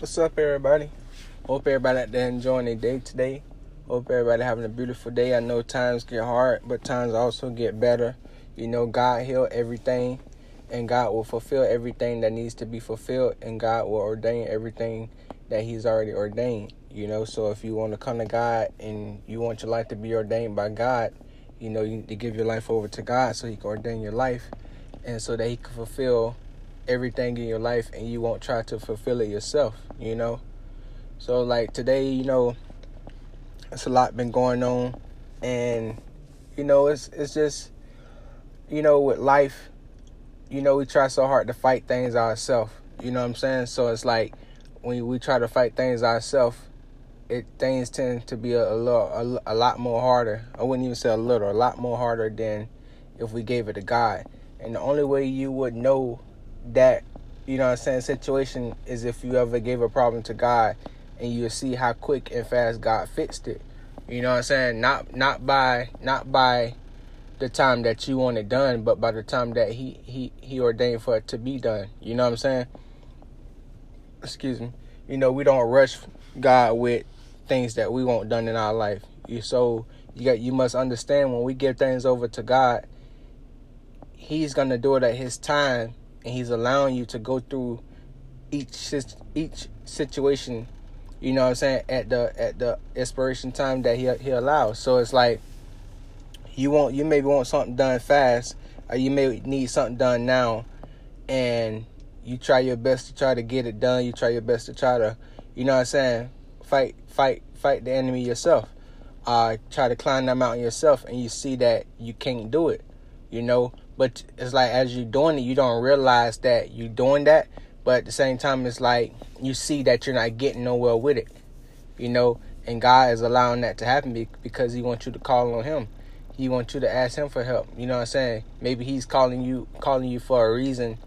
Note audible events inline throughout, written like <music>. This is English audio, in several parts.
What's up, everybody? Hope everybody out there enjoying their day today. Hope everybody having a beautiful day. I know times get hard, but times also get better. You know, God heal everything, and God will fulfill everything that needs to be fulfilled, and God will ordain everything that He's already ordained. You know, so if you want to come to God and you want your life to be ordained by God, you know, you need to give your life over to God so He can ordain your life, and so that He can fulfill everything in your life and you won't try to fulfill it yourself, you know? So like today, you know, it's a lot been going on and you know, it's it's just you know, with life, you know, we try so hard to fight things ourselves. You know what I'm saying? So it's like when we try to fight things ourselves, it things tend to be a, a little a, a lot more harder. I wouldn't even say a little, a lot more harder than if we gave it to God. And the only way you would know that you know I'm saying situation is if you ever gave a problem to God and you see how quick and fast God fixed it. You know I'm saying? Not not by not by the time that you want it done, but by the time that he he he ordained for it to be done. You know what I'm saying? Excuse me. You know, we don't rush God with things that we want done in our life. You so you got you must understand when we give things over to God, he's going to do it at his time and he's allowing you to go through each each situation you know what i'm saying at the at the expiration time that he he allows. So it's like you want you maybe want something done fast or you may need something done now and you try your best to try to get it done. You try your best to try to you know what i'm saying fight fight fight the enemy yourself. Uh try to climb that mountain yourself and you see that you can't do it you know but it's like as you're doing it, you don't realize that you're doing that. But at the same time, it's like you see that you're not getting nowhere with it, you know. And God is allowing that to happen because He wants you to call on Him. He wants you to ask Him for help. You know what I'm saying? Maybe He's calling you, calling you for a reason,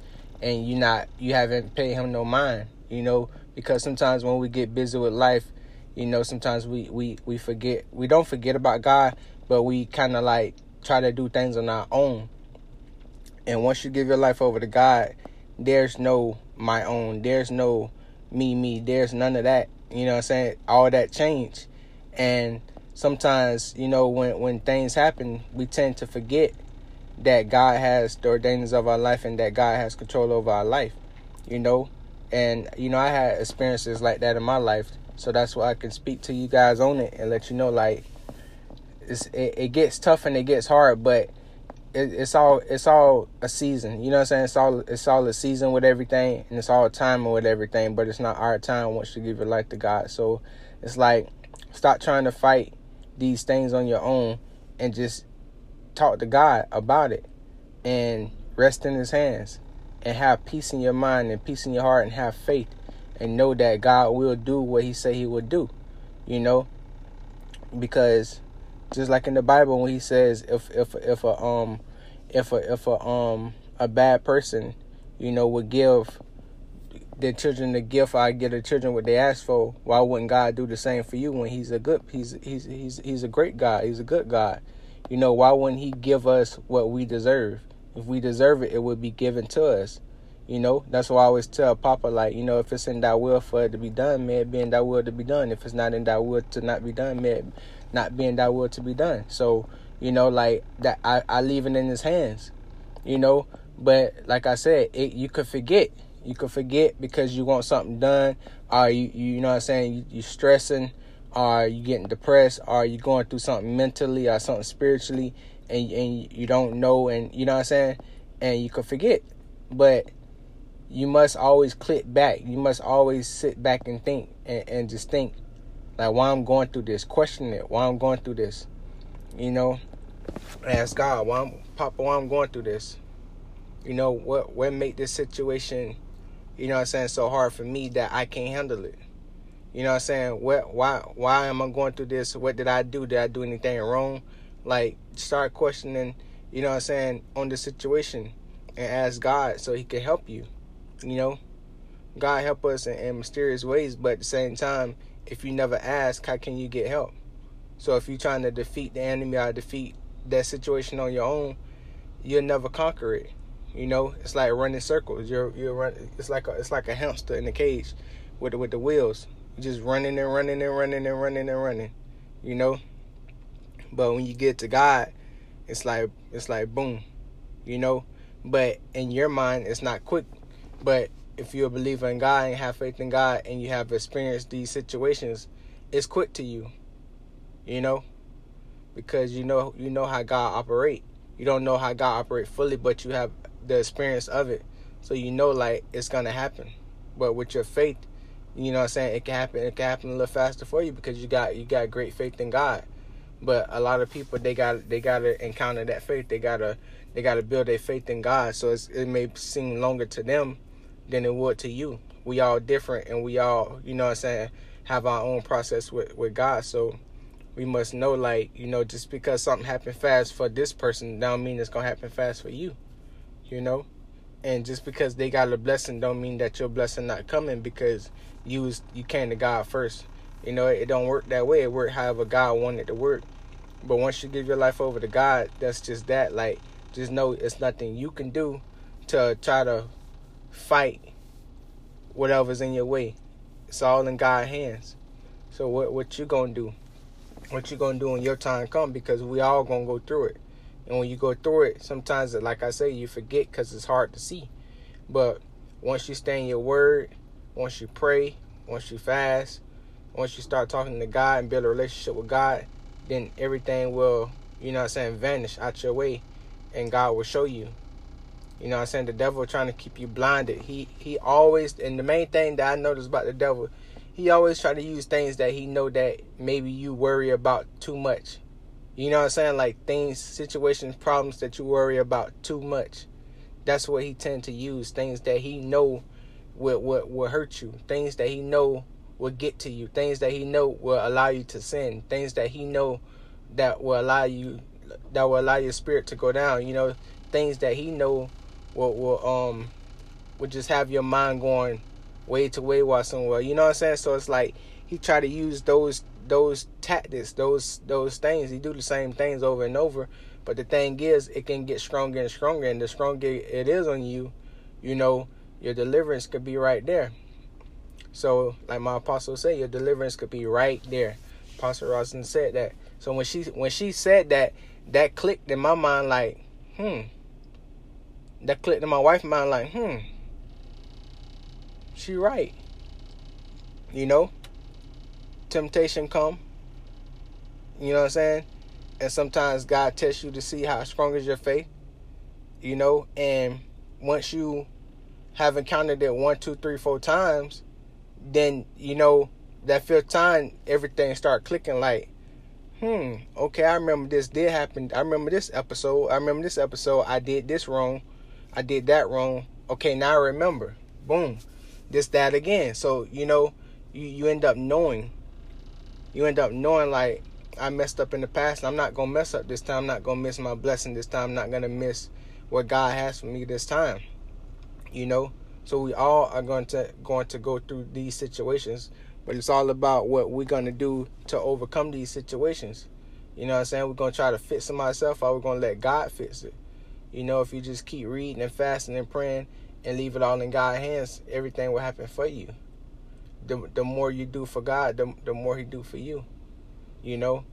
and you not, you haven't paid Him no mind. You know, because sometimes when we get busy with life, you know, sometimes we we we forget. We don't forget about God, but we kind of like try to do things on our own and once you give your life over to God, there's no my own. There's no me, me. There's none of that. You know what I'm saying? All that change. And sometimes, you know, when, when things happen, we tend to forget that God has the ordainings of our life and that God has control over our life. You know? And, you know, I had experiences like that in my life. So that's why I can speak to you guys on it and let you know, like, it's, it, it gets tough and it gets hard, but it, it's all it's all a season. You know what I'm saying? It's all it's all a season with everything, and it's all time with everything. But it's not our time once you give your life to God. So it's like stop trying to fight these things on your own, and just talk to God about it, and rest in His hands, and have peace in your mind and peace in your heart, and have faith, and know that God will do what He say He would do. You know, because just like in the Bible when He says if if if a um if a if a um a bad person, you know, would give their children the gift, I give the children what they ask for. Why wouldn't God do the same for you when He's a good He's He's He's He's a great God. He's a good God. You know, why wouldn't He give us what we deserve? If we deserve it, it would be given to us. You know, that's why I always tell Papa, like, you know, if it's in thy will for it to be done, may it be in thy will to be done. If it's not in thy will to not be done, may it not be in thy will to be done. So, you know, like that, I, I leave it in his hands, you know. But like I said, it, you could forget. You could forget because you want something done, or you, you know what I'm saying, you, you stressing, or you getting depressed, or you going through something mentally or something spiritually, and, and you don't know, and you know what I'm saying, and you could forget. But you must always click back. You must always sit back and think and, and just think like why I'm going through this, question it, why I'm going through this. You know, ask God, why I'm, Papa, why I'm going through this. You know, what what make this situation, you know what I'm saying, so hard for me that I can't handle it. You know what I'm saying? What why why am I going through this? What did I do? Did I do anything wrong? Like start questioning, you know what I'm saying, on the situation and ask God so he can help you. You know? God help us in, in mysterious ways, but at the same time, if you never ask, how can you get help? So if you're trying to defeat the enemy or defeat that situation on your own, you'll never conquer it. You know, it's like running circles. You're you're run. It's like a it's like a hamster in a cage. with the, with the wheels. Just running and running and running and running and running, you know. But when you get to God, it's like it's like boom, you know. But in your mind, it's not quick. But if you're a believer in God and have faith in God and you have experienced these situations, it's quick to you. You know? Because you know you know how God operate. You don't know how God operate fully, but you have the experience of it. So you know like it's gonna happen. But with your faith, you know what I'm saying, it can happen it can happen a little faster for you because you got you got great faith in God. But a lot of people they got they gotta encounter that faith. They gotta they gotta build their faith in God. So it may seem longer to them than it would to you. We all different and we all, you know what I'm saying, have our own process with, with God. So we must know like, you know, just because something happened fast for this person don't mean it's gonna happen fast for you. You know? And just because they got a blessing don't mean that your blessing not coming because you was you came to God first. You know, it don't work that way. It work however God wanted to work. But once you give your life over to God, that's just that. Like, just know it's nothing you can do to try to fight whatever's in your way. It's all in God's hands. So what what you gonna do? What you gonna do when your time come? Because we all gonna go through it. And when you go through it, sometimes, like I say, you forget because it's hard to see. But once you stay in your word, once you pray, once you fast, once you start talking to God and build a relationship with God, then everything will, you know I'm saying, vanish out your way and God will show you. You know I'm saying? The devil trying to keep you blinded. He he always and the main thing that I notice about the devil, he always try to use things that he know that maybe you worry about too much. You know what I'm saying? Like things, situations, problems that you worry about too much. That's what he tend to use. Things that he know will will, will hurt you. Things that he know will get to you. Things that he know will allow you to sin. Things that he know that will allow you that will allow your spirit to go down. You know, things that he know will will um will just have your mind going way to wayward somewhere. You know what I'm saying? So it's like he try to use those those tactics, those those things. He do the same things over and over. But the thing is, it can get stronger and stronger, and the stronger it is on you, you know, your deliverance could be right there. So, like my apostle said, your deliverance could be right there. Apostle Rosin said that. So when she when she said that, that clicked in my mind like, hmm. That clicked in my wife's mind like, hmm. She right. You know? Temptation come. You know what I'm saying? And sometimes God tests you to see how strong is your faith. You know, and once you have encountered it one, two, three, four times, then you know that fifth time everything start clicking like, hmm, okay, I remember this did happen. I remember this episode. I remember this episode. I did this wrong. I did that wrong. Okay, now I remember. Boom. This, that again. So, you know, you, you end up knowing. You end up knowing like I messed up in the past. I'm not gonna mess up this time. I'm not gonna miss my blessing this time. I'm not gonna miss what God has for me this time. You know? So we all are going to going to go through these situations but it's all about what we're gonna do to overcome these situations. You know what I'm saying? We're gonna try to fix them ourselves or we're gonna let God fix it. You know, if you just keep reading and fasting and praying and leave it all in God's hands, everything will happen for you. The the more you do for God, the the more he do for you. You know?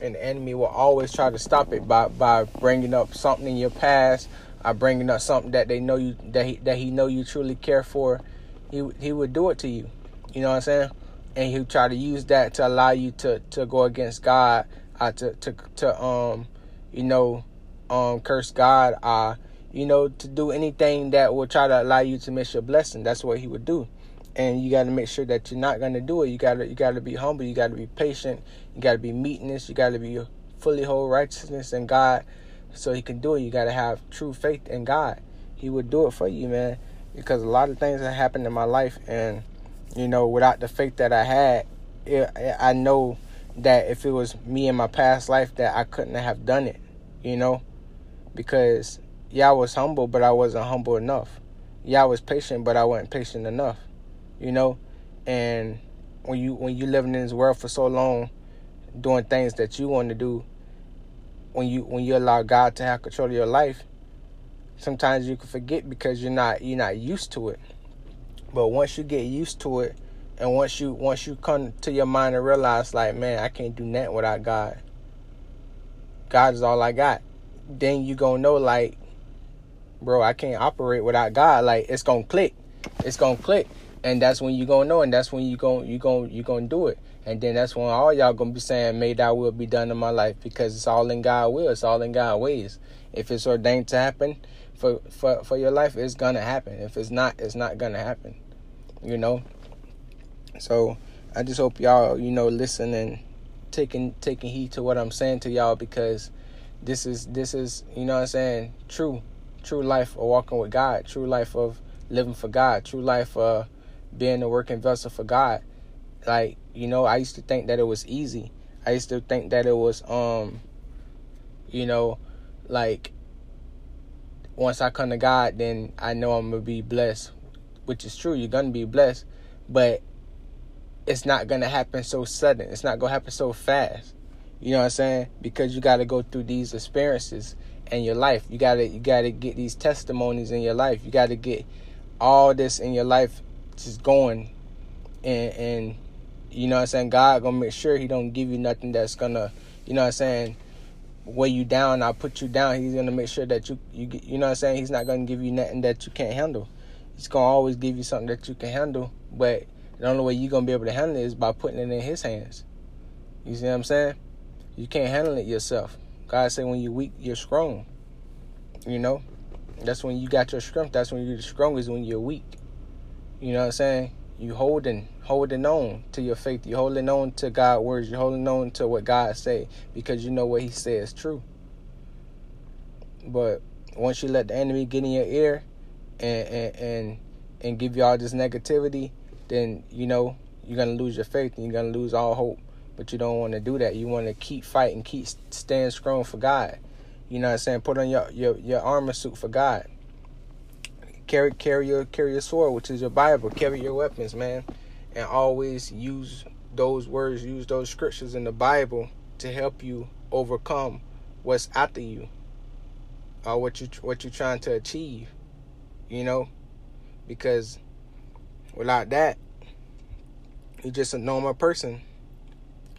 And the enemy will always try to stop it by by bringing up something in your past, by bringing up something that they know you that he, that he know you truly care for. He he would do it to you. You know what I'm saying? and he'll try to use that to allow you to to go against God, uh, to to to um, you know, um, curse God, uh, you know, to do anything that will try to allow you to miss your blessing. That's what he would do, and you got to make sure that you're not gonna do it. You gotta you gotta be humble. You gotta be patient. You gotta be meekness. You gotta be fully whole righteousness in God, so He can do it. You gotta have true faith in God. He would do it for you, man. Because a lot of things have happened in my life, and you know, without the faith that I had, it, I know that if it was me in my past life, that I couldn't have done it, you know, because yeah, I was humble, but I wasn't humble enough. Yeah, I was patient, but I wasn't patient enough, you know, and when you when you living in this world for so long, doing things that you want to do, when you when you allow God to have control of your life, sometimes you can forget because you're not you're not used to it. But once you get used to it, And once you once you come to your mind and realize like, man, I can't do nothing without God. God is all I got. Then you gonna know like, bro, I can't operate without God. Like it's gonna click. It's gonna click. And that's when you gonna know and that's when you gonna you gonna you gonna do it. And then that's when all y'all gonna be saying, May thy will be done in my life because it's all in God's will, it's all in God's ways. If it's ordained to happen for, for, for your life, it's gonna happen. If it's not, it's not gonna happen. You know? So I just hope y'all, you know, listen and taking taking heed to what I'm saying to y'all because this is this is, you know what I'm saying, true. True life of walking with God, true life of living for God, true life of being a working vessel for God. Like, you know, I used to think that it was easy. I used to think that it was um you know, like once I come to God, then I know I'm gonna be blessed, which is true. You're gonna be blessed, but it's not gonna happen so sudden. It's not gonna happen so fast. You know what I'm saying? Because you got to go through these experiences in your life. You gotta you gotta get these testimonies in your life. You got to get all this in your life just going, and and you know what I'm saying. God gonna make sure He don't give you nothing that's gonna, you know what I'm saying weigh you down, I'll put you down. He's gonna make sure that you you you know what I'm saying. He's not gonna give you nothing that you can't handle. He's gonna always give you something that you can handle. But the only way you're gonna be able to handle it is by putting it in His hands. You see what I'm saying? You can't handle it yourself. God said when you're weak, you're strong. You know, that's when you got your strength. That's when you're the strongest when you're weak. You know what I'm saying? You holding holding on to your faith. You're holding on to God's words. You're holding on to what God say because you know what He says is true. But once you let the enemy get in your ear and and and, and give you all this negativity, then you know you're gonna lose your faith and you're gonna lose all hope. But you don't want to do that. You want to keep fighting, keep staying strong for God. You know what I'm saying? Put on your your, your armor suit for God. Carry carry your carry your sword, which is your Bible. Carry your weapons, man and always use those words, use those scriptures in the Bible to help you overcome what's after you or what you what you're trying to achieve. You know, because without that, you're just a normal person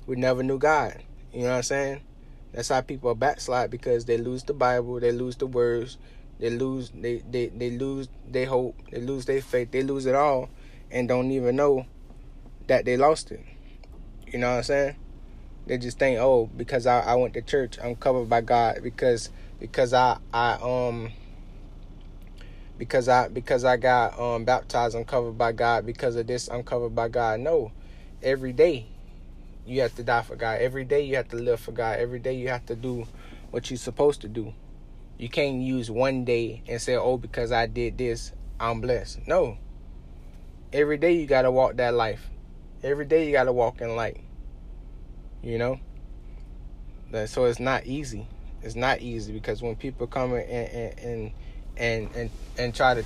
who never knew God. You know what I'm saying? That's how people backslide because they lose the Bible, they lose the words, they lose they they, they lose their hope, they lose their faith, they lose it all and don't even know that they lost it. You know what I'm saying? They just think, oh, because I, I went to church, I'm covered by God because because I I um because I because I got um baptized, I'm covered by God. Because of this, I'm covered by God. No, every day you have to die for God. Every day you have to live for God. Every day you have to do what you're supposed to do. You can't use one day and say, oh, because I did this, I'm blessed. No. Every day you gotta walk that life. Every day you got to walk in light. You know? So it's not easy. It's not easy because when people come in and and and and, and try to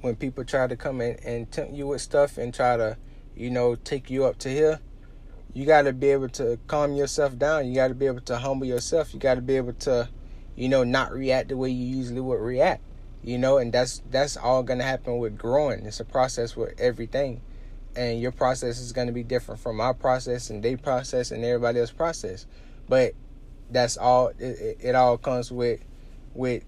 when people try to come in and tempt you with stuff and try to, you know, take you up to here, you got to be able to calm yourself down. You got to be able to humble yourself. You got to be able to, you know, not react the way you usually would react. You know, and that's that's all gonna happen with growing. It's a process with everything and your process is to be different from my process and their process and everybody else's process but that's all it, it, all comes with with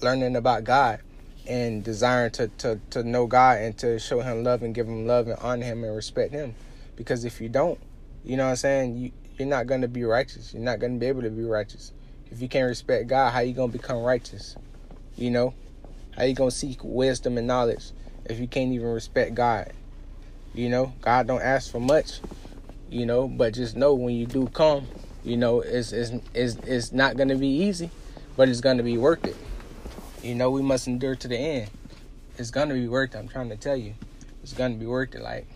learning about god and desiring to, to to know god and to show him love and give him love and honor him and respect him because if you don't you know what i'm saying you you're not to be righteous you're not to be able to be righteous if you can't respect god how you to become righteous you know how you to seek wisdom and knowledge if you can't even respect god you know, God don't ask for much. You know, but just know when you do come, you know, it's it's it's, it's not gonna be easy, but it's gonna be worth it. You know, we must endure to the end. It's gonna be worth it. I'm trying to tell you, it's gonna be worth it. Like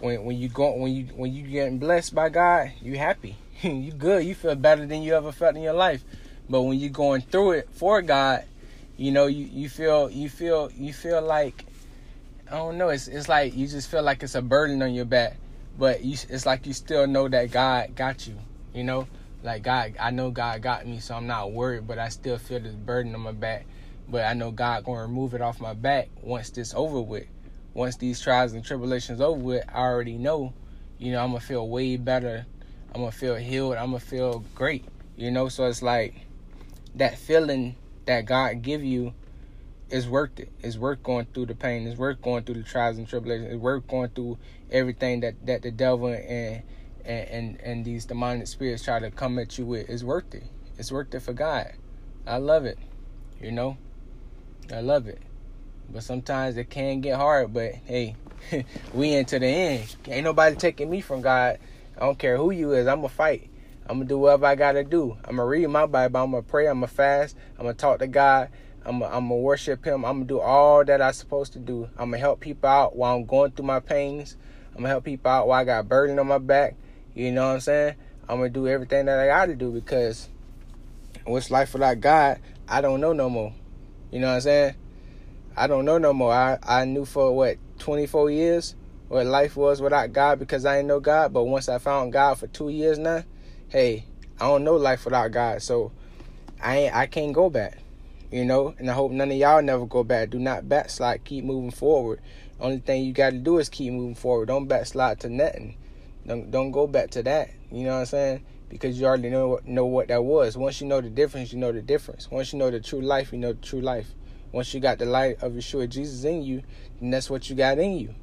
when when you go when you when you getting blessed by God, you happy. <laughs> you good. You feel better than you ever felt in your life. But when you're going through it for God, you know, you, you feel you feel you feel like I don't know. It's it's like you just feel like it's a burden on your back, but you it's like you still know that God got you. You know, like God, I know God got me, so I'm not worried. But I still feel this burden on my back. But I know God gonna remove it off my back once this over with. Once these trials and tribulations over with, I already know, you know, I'm gonna feel way better. I'm gonna feel healed. I'm gonna feel great. You know, so it's like that feeling that God give you is worth it. It's worth going through the pain. It's worth going through the trials and tribulations. It's worth going through everything that, that the devil and, and and and these demonic spirits try to come at you with. It's worth it. It's worth it for God. I love it. You know, I love it. But sometimes it can get hard. But hey, <laughs> we into the end. Ain't nobody taking me from God. I don't care who you is. I'm gonna fight. I'm gonna do whatever I gotta do. I'm gonna read my Bible. I'm gonna pray. I'm gonna fast. I'm gonna talk to God. I'm I'm gonna worship Him. I'm gonna do all that I'm supposed to do. I'm gonna help people out while I'm going through my pains. I'm gonna help people out while I got a burden on my back. You know what I'm saying? I'm gonna do everything that I gotta do because what's life without God? I don't know no more. You know what I'm saying? I don't know no more. I, I knew for what 24 years what life was without God because I didn't know God. But once I found God for two years now, hey, I don't know life without God. So I ain't, I can't go back. You know, and I hope none of y'all never go back. Do not backslide. Keep moving forward. Only thing you got to do is keep moving forward. Don't backslide to nothing. Don't don't go back to that. You know what I'm saying? Because you already know know what that was. Once you know the difference, you know the difference. Once you know the true life, you know the true life. Once you got the light of Yeshua Jesus in you, then that's what you got in you.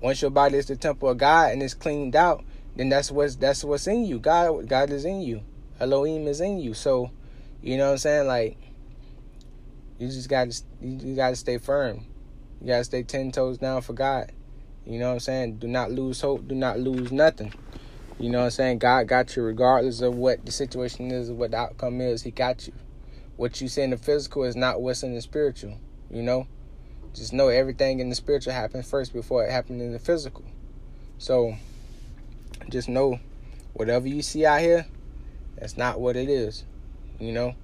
Once your body is the temple of God and it's cleaned out, then that's what's that's what's in you. God God is in you. Elohim is in you. So, you know what I'm saying? Like you just gotta you gotta stay firm. You gotta stay ten toes down for God. You know what I'm saying? Do not lose hope. Do not lose nothing. You know what I'm saying? God got you regardless of what the situation is, or what the outcome is. He got you. What you see in the physical is not what's in the spiritual. You know? Just know everything in the spiritual happened first before it happened in the physical. So just know whatever you see out here, that's not what it is. You know?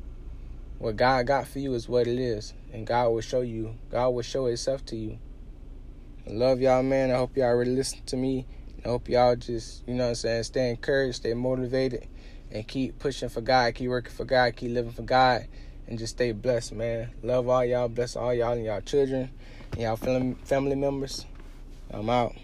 What God got for you is what it is. And God will show you. God will show Himself to you. I love y'all, man. I hope y'all really listen to me. I hope y'all just, you know what I'm saying, stay encouraged, stay motivated, and keep pushing for God, keep working for God, keep living for God, and just stay blessed, man. Love all y'all, bless all y'all and y'all children, and y'all family members. I'm out.